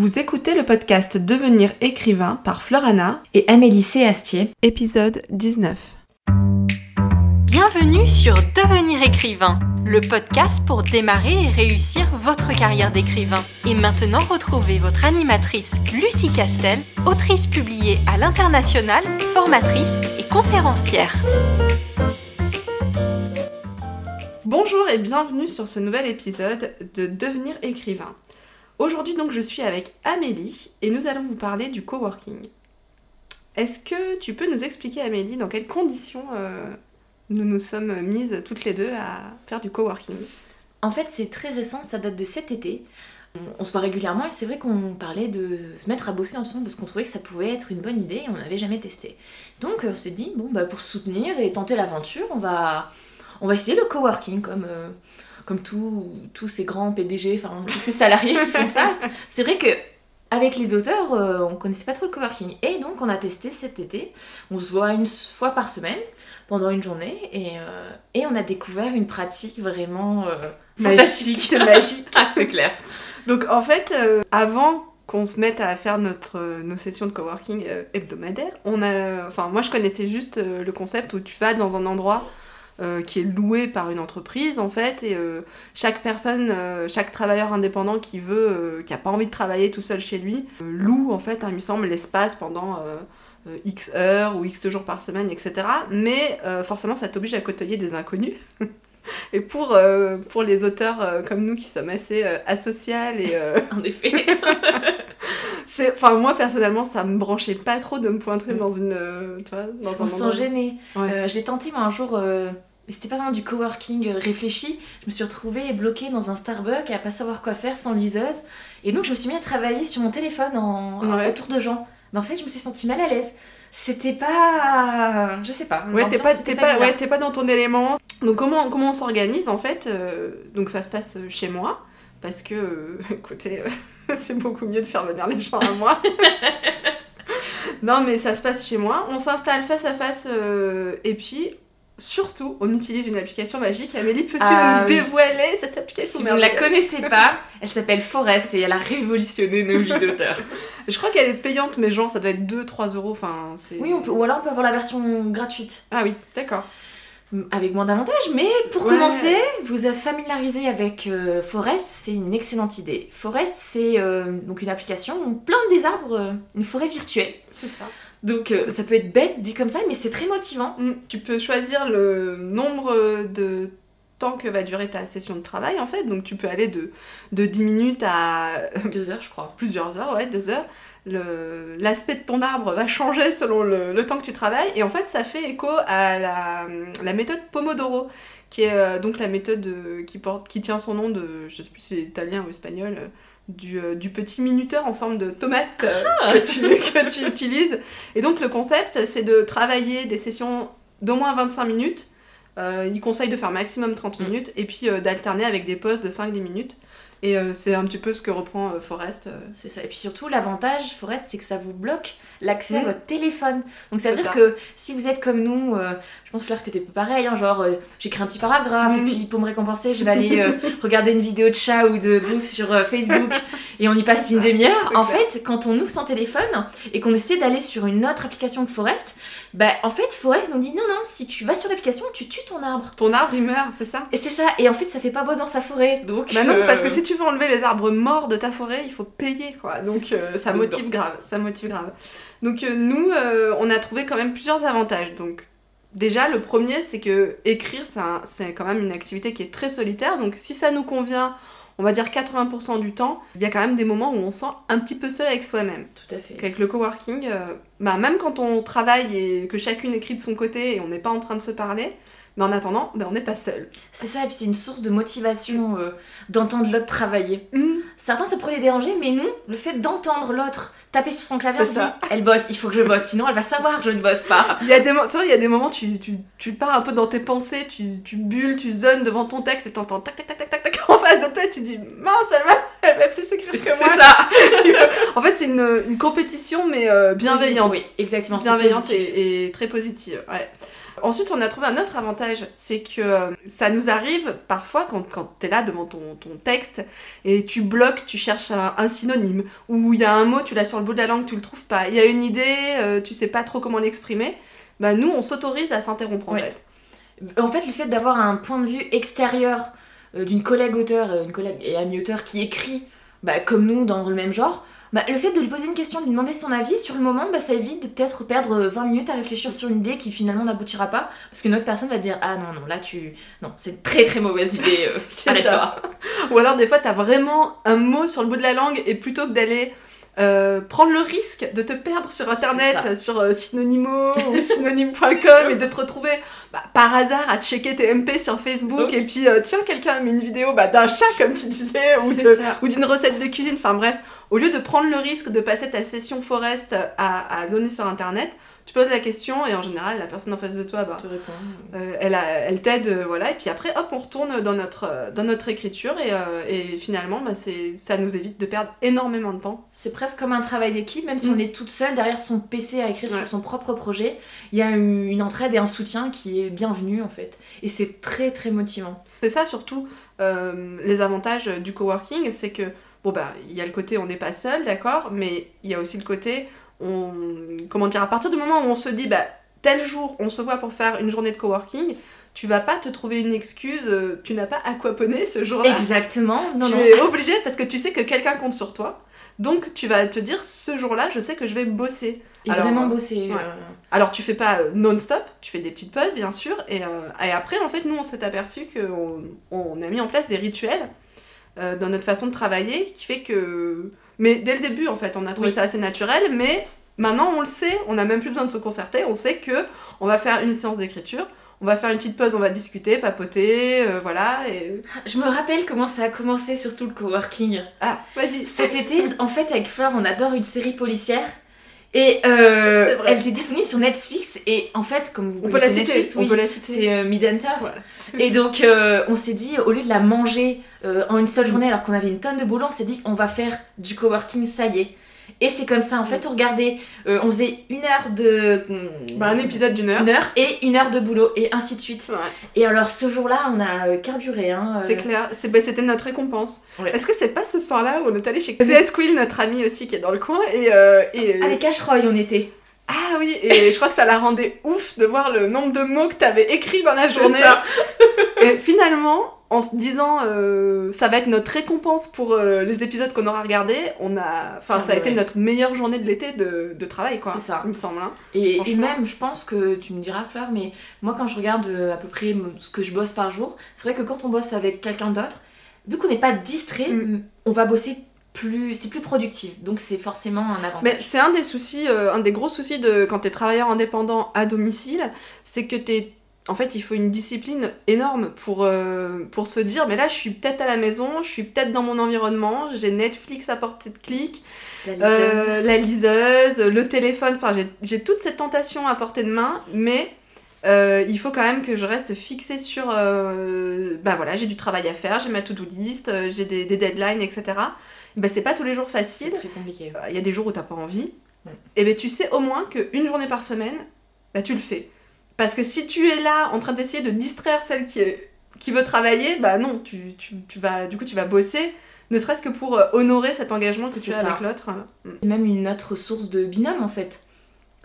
Vous écoutez le podcast Devenir écrivain par Florana et Amélie C. Astier, épisode 19. Bienvenue sur Devenir écrivain, le podcast pour démarrer et réussir votre carrière d'écrivain. Et maintenant, retrouvez votre animatrice Lucie Castel, autrice publiée à l'international, formatrice et conférencière. Bonjour et bienvenue sur ce nouvel épisode de Devenir écrivain. Aujourd'hui donc je suis avec Amélie et nous allons vous parler du coworking. Est-ce que tu peux nous expliquer Amélie dans quelles conditions euh, nous nous sommes mises toutes les deux à faire du coworking? En fait c'est très récent, ça date de cet été. On se voit régulièrement et c'est vrai qu'on parlait de se mettre à bosser ensemble parce qu'on trouvait que ça pouvait être une bonne idée et on n'avait jamais testé. Donc on s'est dit, bon bah pour soutenir et tenter l'aventure, on va, on va essayer le coworking comme... Euh, comme tous ces grands PDG, enfin tous ces salariés qui font ça. C'est vrai que avec les auteurs, euh, on connaissait pas trop le coworking. Et donc on a testé cet été. On se voit une fois par semaine pendant une journée et, euh, et on a découvert une pratique vraiment euh, fantastique. C'est magique. ah, c'est clair. Donc en fait, avant qu'on se mette à faire notre, nos sessions de coworking hebdomadaires, on a, enfin moi je connaissais juste le concept où tu vas dans un endroit euh, qui est loué par une entreprise en fait et euh, chaque personne euh, chaque travailleur indépendant qui veut qui a pas envie de travailler tout seul chez lui loue en fait hein, il me semble l'espace pendant X heures ou X jours par semaine etc mais forcément ça t'oblige à côtoyer des inconnus. Et pour, pour les auteurs comme nous qui sommes assez asociales et... en effet. Enfin moi personnellement ça me branchait pas trop de me pointer dans une tu vois, dans un on s'en gênait j'ai tenté moi un jour c'était pas vraiment du coworking euh, réfléchi. Je me suis retrouvée bloquée dans un Starbucks à pas savoir quoi faire sans liseuse. Et donc je me suis mis à travailler sur mon téléphone en, autour de gens. Mais en fait, je me suis sentie mal à l'aise. C'était pas. Je sais pas. Ouais, t'es pas, pas, ouais, pas dans ton élément. Donc comment, comment on s'organise en fait euh, Donc ça se passe chez moi. Parce que, euh, écoutez, c'est beaucoup mieux de faire venir les gens à moi. non, mais ça se passe chez moi. On s'installe face à face et puis Surtout, on utilise une application magique. Amélie, peux-tu ah nous dévoiler cette application Si vous ne la connaissez pas, elle s'appelle Forest et elle a révolutionné nos vies d'auteurs. Je crois qu'elle est payante, mais genre, ça doit être 2-3 euros. Enfin, oui, on peut, ou alors on peut avoir la version gratuite. Ah oui, d'accord. Avec moins d'avantages, mais pour commencer, vous a familiarisé avec euh, Forest, c'est une excellente idée. Forest, c'est euh, donc une application où on plante des arbres, euh, une forêt virtuelle. C'est ça. Donc euh, ça peut être bête dit comme ça, mais c'est très motivant. Mm. Tu peux choisir le nombre de temps que va durer ta session de travail en fait. Donc tu peux aller de, de 10 minutes à... Deux heures je crois. Plusieurs heures, ouais, deux heures. L'aspect de ton arbre va changer selon le, le, temps que tu travailles. Et en fait ça fait écho à la, la méthode Pomodoro qui est euh, donc la méthode euh, qui, porte, qui tient son nom de, je sais plus si c'est italien ou espagnol, euh, du, petit minuteur en forme de tomate euh, ah. que, tu, utilises. Et donc le concept, c'est de travailler des sessions d'au moins 25 minutes. Euh, il conseille de faire maximum 30 mm. minutes et puis d'alterner avec des pauses de 5-10 minutes. Et c'est un petit peu ce que reprend Forest. C'est ça. Et puis surtout, l'avantage, Forest, c'est que ça vous bloque l'accès à mm. votre téléphone. Donc ça veut dire que si vous êtes comme nous, euh, je pense Fleur que t'étais pareil, hein, genre euh, j'écris un petit paragraphe et mm. puis pour me récompenser, je vais aller euh, regarder une vidéo de chat ou de bouffe sur Facebook et on y passe une demi-heure. En fait, quand on ouvre son téléphone et qu'on essaie d'aller sur une autre application que Forest, bah en fait Forest nous dit non non, si tu vas sur l'application, tu tues ton arbre. Ton arbre il meurt, c'est ça? Et c'est ça. Et en fait, ça fait pas beau dans sa forêt. Donc Bah non, parce que si tu veux enlever les arbres morts de ta forêt, il faut payer quoi. Donc ça motive grave, ça motive grave. Donc euh, nous, euh, on a trouvé quand même plusieurs avantages. Donc déjà, le premier, c'est que écrire, c'est quand même une activité qui est très solitaire. Donc si ça nous convient, on va dire 80% du temps, il y a quand même des moments où on se sent un petit peu seul avec soi-même. Tout à fait. Avec le coworking, euh, bah, même quand on travaille et que chacune écrit de son côté et on n'est pas en train de se parler, mais en attendant, ben, on n'est pas seul. C'est ça, et puis c'est une source de motivation d'entendre l'autre travailler. Mmh. Certains, ça pourrait les déranger, mais nous, le fait d'entendre l'autre taper sur son clavier, on se dit, elle bosse, il faut que je bosse, sinon elle va savoir que je ne bosse pas. Il y a des, il y a des moments, tu, tu, tu, pars un peu dans tes pensées, tu, tu bulles, tu zones devant ton texte et t'entends tac tac tac tac tac tac en face de toi et tu dis, mince, elle va, elle va plus écrire que moi. C'est ça. en fait, c'est une, une, compétition, mais euh, bienveillante. Oui, exactement. Bienveillante et, et, très positive, ouais. Ensuite, on a trouvé un autre avantage, c'est que euh, ça nous arrive parfois quand, quand tu es là devant ton, ton, texte et tu bloques, tu cherches un, synonyme, ou il y a un mot, tu l'as sur le bout de la langue, tu le trouves pas, il y a une idée, euh, tu sais pas trop comment l'exprimer, bah nous, on s'autorise à s'interrompre en fait. En fait, le fait d'avoir un point de vue extérieur euh, d'une collègue auteur, une collègue et amie auteur qui écrit bah, comme nous dans le même genre, bah, le fait de lui poser une question, de lui demander son avis, sur le moment, bah, ça évite de peut-être perdre 20 minutes à réfléchir sur une idée qui finalement n'aboutira pas. Parce qu'une autre personne va dire Ah non, non, là tu. Non, c'est une très très mauvaise idée, euh, arrête-toi. Ou alors des fois, t'as vraiment un mot sur le bout de la langue et plutôt que d'aller. Euh, prendre le risque de te perdre sur internet, sur euh, synonymo ou synonyme.com et de te retrouver bah, par hasard à checker tes MP sur Facebook et puis tiens quelqu'un a mis une vidéo bah, d'un chat comme tu disais ou d'une recette de cuisine. Enfin bref au lieu de prendre le risque de passer ta session forest à, zoner sur internet, tu poses la question et en général la personne en face de toi bah, euh, elle, elle t'aide euh, voilà et puis après hop on retourne dans notre, euh, dans notre écriture et, finalement bah, ça nous évite de perdre énormément de temps. C'est presque comme un travail d'équipe même si mm. on est toute seule derrière son PC à écrire sur son propre projet il y a une entraide et un soutien qui est bienvenu en fait et c'est très très motivant. C'est ça surtout les avantages du coworking c'est que bon bah il y a le côté on n'est pas seul, d'accord, mais il y a aussi le côté on comment dire à partir du moment où on se dit bah tel jour on se voit pour faire une journée de coworking, tu vas pas te trouver une excuse, euh, tu n'as pas aquaponé ce jour-là. Exactement. tu es obligé parce que tu sais que quelqu'un compte sur toi. Donc tu vas te dire ce jour-là, je sais que je vais bosser. Et vraiment bosser. Euh. Alors tu fais pas euh, non-stop, tu fais des petites pauses bien sûr. Et, et après en fait nous on s'est aperçu qu'on on a mis en place des rituels euh, dans notre façon de travailler qui fait que. Mais dès le début, en fait, on a trouvé ça assez naturel, mais maintenant on le sait, on n'a même plus besoin de se concerter, on sait que on va faire une séance d'écriture. On va faire une petite pause, on va discuter, papoter, euh, voilà. Et... Je me rappelle comment ça a commencé, surtout le coworking. Ah, vas-y. Cet été, en fait, avec Fleur, on adore une série policière. Et euh, elle était disponible sur Netflix et en fait comme vous on peut la citer, Netflix, on peut la citer. c'est euh, Midhunter. Et donc on s'est dit au lieu de la manger euh, en une seule journée alors qu'on avait une tonne de boulot, on s'est dit on va faire du coworking, ça y est. Et c'est comme ça, en fait, on regardait, euh, on faisait une heure de. Bah, un épisode d'une heure. Une heure et une heure de boulot, et ainsi de suite. Et alors, ce jour-là, on a euh, carburé. Hein, C'est clair, bah, c'était notre récompense. Est-ce que c'est pas ce soir-là où on est allé chez CS Quill, notre ami aussi qui est dans le coin, et. et... À les Cacheroy, on était. Ah oui, et je crois que ça la rendait ouf de voir le nombre de mots que t'avais écrit dans la journée. et finalement, en se disant euh, ça va être notre récompense pour euh, les épisodes qu'on aura regardés, on a, enfin ça a été notre meilleure journée de l'été de, de, travail quoi. C'est ça, il me semble. Hein. Et, même, je pense que tu me diras Fleur, mais moi quand je regarde euh, à peu près ce que je bosse par jour, c'est vrai que quand on bosse avec quelqu'un d'autre, vu qu'on n'est pas distrait, mm. on va bosser plus c'est plus productif donc c'est forcément un avantage mais c'est un des soucis un des gros soucis de quand tu es travailleur indépendant à domicile c'est que tu es en fait, il faut une discipline énorme pour, euh, pour se dire, mais là, je suis peut-être à la maison, je suis peut-être dans mon environnement, j'ai Netflix à portée de clic, la liseuse, euh, le téléphone, enfin, j'ai toute cette tentation à portée de main, mais euh, il faut quand même que je reste fixée sur, bah voilà, j'ai du travail à faire, j'ai ma to-do list, j'ai des, deadlines, etc. Bah, c'est pas tous les jours facile. C'est très compliqué. Il y a des jours où t'as pas envie. Et ben tu sais au moins qu'une journée par semaine, bah, tu le fais. Parce que si tu es là en train d'essayer de distraire celle qui, est, qui veut travailler, bah non, tu, tu, tu, vas, du coup tu vas bosser, ne serait-ce que pour euh, honorer cet engagement que tu as avec l'autre. C'est même une autre source de binôme en fait.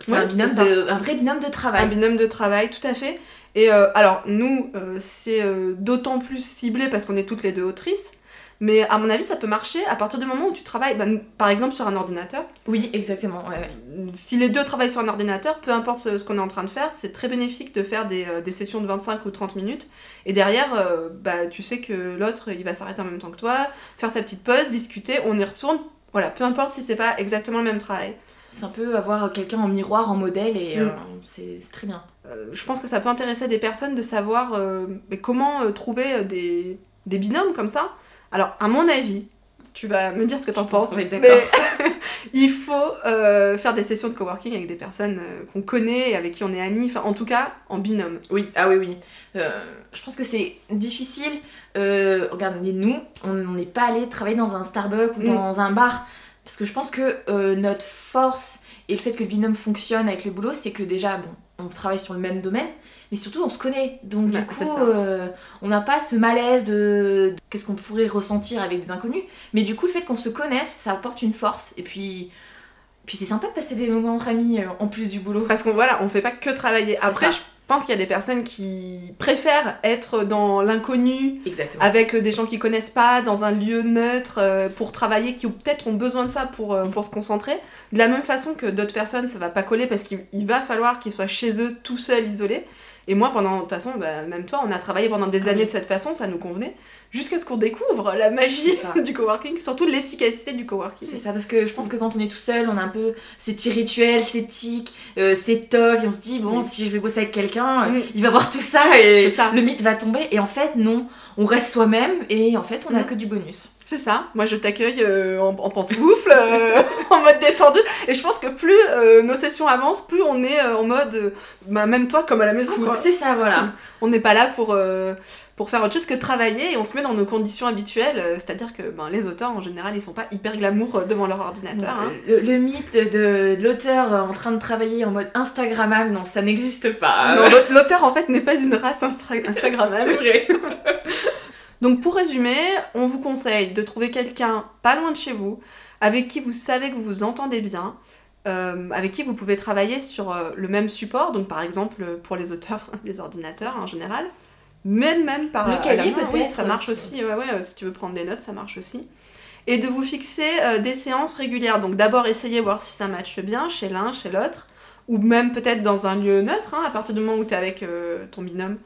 C'est un, binôme de, un vrai binôme de travail. Un binôme de travail, tout à fait. Et euh, alors, nous, euh, c'est d'autant plus ciblé parce qu'on est toutes les deux autrices. Mais à mon avis, ça peut marcher à partir du moment où tu travailles, bah, par exemple, sur un ordinateur. Oui, exactement. Si les deux travaillent sur un ordinateur, peu importe ce, qu'on est en train de faire, c'est très bénéfique de faire des, euh, des, sessions de 25 ou 30 minutes. Et derrière, euh, bah, tu sais que l'autre, il va s'arrêter en même temps que toi, faire sa petite pause, discuter, on y retourne. Voilà, peu importe si c'est pas exactement le même travail. C'est un peu avoir quelqu'un en miroir, en modèle, et euh, mm. c'est très bien. je pense que ça peut intéresser des personnes de savoir comment trouver des, des binômes comme ça alors, à mon avis, tu vas me dire ce que t'en penses, mais il faut euh, faire des sessions de coworking avec des personnes euh, qu'on connaît et avec qui on est amis, enfin en tout cas en binôme. Oui, ah oui, oui. Euh, je pense que c'est difficile. regardez, nous, on n'est pas allé travailler dans un Starbucks ou mm. dans un bar, parce que je pense que notre force Et le fait que le binôme fonctionne avec le boulot, c'est que déjà, bon, on travaille sur le même domaine, mais surtout on se connaît. Donc Bah, du coup, euh, on n'a pas ce malaise de, de qu'est-ce qu'on pourrait ressentir avec des inconnus. Mais du coup, le fait qu'on se connaisse, ça apporte une force. Et puis, puis c'est sympa de passer des moments entre amis euh, en plus du boulot. Parce qu'on voilà, on fait pas que travailler. Après, ça. je pense qu'il y a des personnes qui préfèrent être dans l'inconnu, avec euh, des gens qui connaissent pas, dans un lieu neutre, euh, pour travailler, qui peut-être ont besoin de ça pour, euh, pour se concentrer. De la même façon que d'autres personnes, ça va pas coller parce qu'il il va falloir qu'ils soient chez eux, tout seuls, isolés. Et moi, pendant, de toute façon, bah, même toi, on a travaillé pendant des Ah années de cette façon, ça nous convenait, jusqu'à ce qu'on découvre la magie du coworking, surtout l'efficacité du coworking. C'est ça, parce que je pense que quand on est tout seul, on a un peu ces petits rituels, ces tics, euh, ces tocs, et on se dit, bon, Mm. si je vais bosser avec quelqu'un, euh, Mm. il va voir tout ça et ça. le mythe va tomber. Et en fait, non, on reste soi-même et en fait, on a Mm. que du bonus. C'est ça, moi je t'accueille euh, en, en pantoufles, euh, en mode détendu, et je pense que plus nos sessions avancent, plus on est en mode, bah, même toi comme à la maison, Cool. C'est ça, voilà. on n'est pas là pour, pour faire autre chose que travailler, et on se met dans nos conditions habituelles, euh, c'est-à-dire que ben, les auteurs en général ils sont pas hyper glamour euh, devant leur ordinateur. hein. Le, le mythe de, de l'auteur en train de travailler en mode Instagrammable, non, ça n'existe pas. Non, l'aute- L'auteur en fait n'est pas une race instra- Instagrammable. c'est vrai. Donc pour résumer, on vous conseille de trouver quelqu'un pas loin de chez vous, avec qui vous savez que vous vous entendez bien, euh, avec qui vous pouvez travailler sur euh, le même support, donc par exemple euh, pour les auteurs, les ordinateurs en général, même même par Le cahier, oui, peut-être, ça marche euh, aussi, ouais, ouais, euh, si tu veux prendre des notes, ça marche aussi. Et de vous fixer euh, des séances régulières. Donc d'abord essayer voir si ça matche bien chez l'un, chez l'autre, ou même peut-être dans un lieu neutre, hein, à partir du moment où tu es avec euh, ton binôme.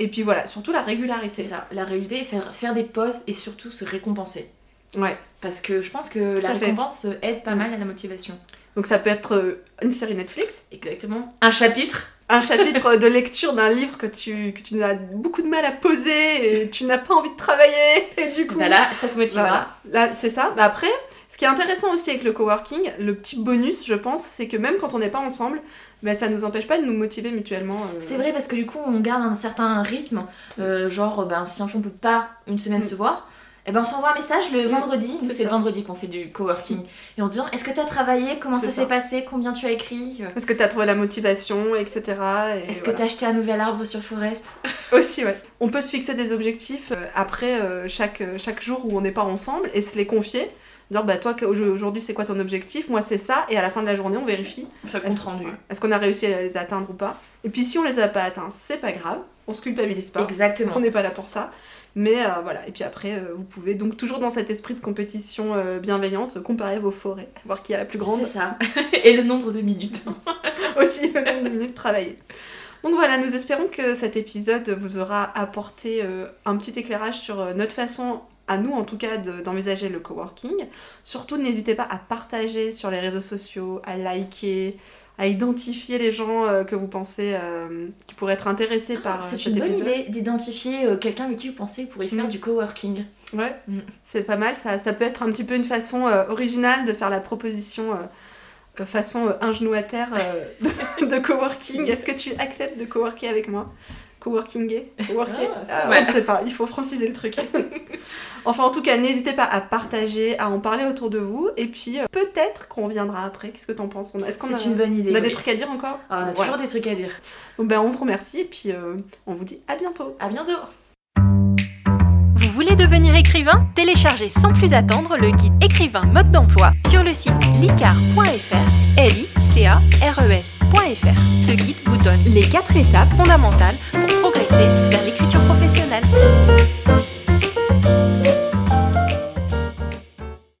Et puis voilà, surtout la régularité. C'est ça, la réalité, faire, faire des pauses et surtout se récompenser. Ouais. Parce que je pense que Tout la récompense aide pas mal à la motivation. Donc ça peut être euh, une série Netflix, Exactement. Un chapitre. Un chapitre de lecture d'un livre que tu, que tu as beaucoup de mal à poser et tu n'as pas envie de travailler et du coup... Bah là, ça te motivera. Voilà. Là, c'est ça. Mais après, ce qui est intéressant aussi avec le coworking, le petit bonus, je pense, c'est que même quand on n'est pas ensemble, ben, ça ne nous empêche pas de nous motiver mutuellement. euh. C'est vrai parce que du coup on garde un certain rythme, euh, genre ben, si un jour on peut pas une semaine Mm. se voir, et ben on s'envoie un message le vendredi, c'est le vendredi qu'on fait du coworking, et en disant est-ce que tu as travaillé, comment ça ça. s'est passé, combien tu as écrit, Est-ce que tu as trouvé la motivation, etc. et est-ce que tu as acheté un nouvel arbre sur Forest? Aussi, ouais. On peut se fixer des objectifs euh, après euh, chaque, euh, chaque jour où on n'est pas ensemble et se les confier. Dire, bah toi, aujourd'hui, c'est quoi ton objectif? Moi, c'est ça. Et à la fin de la journée, on vérifie. Enfin, Est-ce compte rendu. est-ce qu'on a réussi à les atteindre ou pas? Et puis, si on les a pas atteints, c'est pas grave. On se culpabilise pas. Exactement. On n'est pas là pour ça. Mais euh, voilà. Et puis après, euh, vous pouvez, donc toujours dans cet esprit de compétition euh, bienveillante, comparer vos forêts, voir qui a la plus grande. C'est ça. et le nombre de minutes. aussi le nombre de minutes travaillées. Donc voilà, nous espérons que cet épisode vous aura apporté euh, un petit éclairage sur euh, notre façon, à nous en tout cas, de- d'envisager le coworking. Surtout, n'hésitez pas à partager sur les réseaux sociaux, à liker, à identifier les gens euh, que vous pensez euh, qui pourraient être intéressés par euh, Ah, C'est cet une bonne épisode. idée d'identifier euh, quelqu'un avec qui vous pensez pourriez faire Mm. du coworking. Ouais, Mm. c'est pas mal. Ça, ça peut être un petit peu une façon euh, originale de faire la proposition euh, euh, façon euh, un genou à terre euh, de, de coworking. Est-ce que tu acceptes de coworker avec moi? Coworkinger Coworker Ah, Ah, ouais. On ne sait pas, il faut franciser le truc. enfin, en tout cas, n'hésitez pas à partager, à en parler autour de vous. Et puis, euh, peut-être qu'on reviendra après. Qu'est-ce que t'en penses? On a- Est-ce qu'on a, C'est une bonne idée. on a des trucs à dire encore? Ah, on a toujours des trucs à dire. Donc, ben, on vous remercie et puis euh, on vous dit à bientôt. À bientôt. Vous voulez devenir écrivain? Téléchargez sans plus attendre le guide écrivain mode d'emploi sur le site licar.fr, l i c a r e. Ce guide vous donne les quatre étapes fondamentales pour progresser vers l'écriture professionnelle.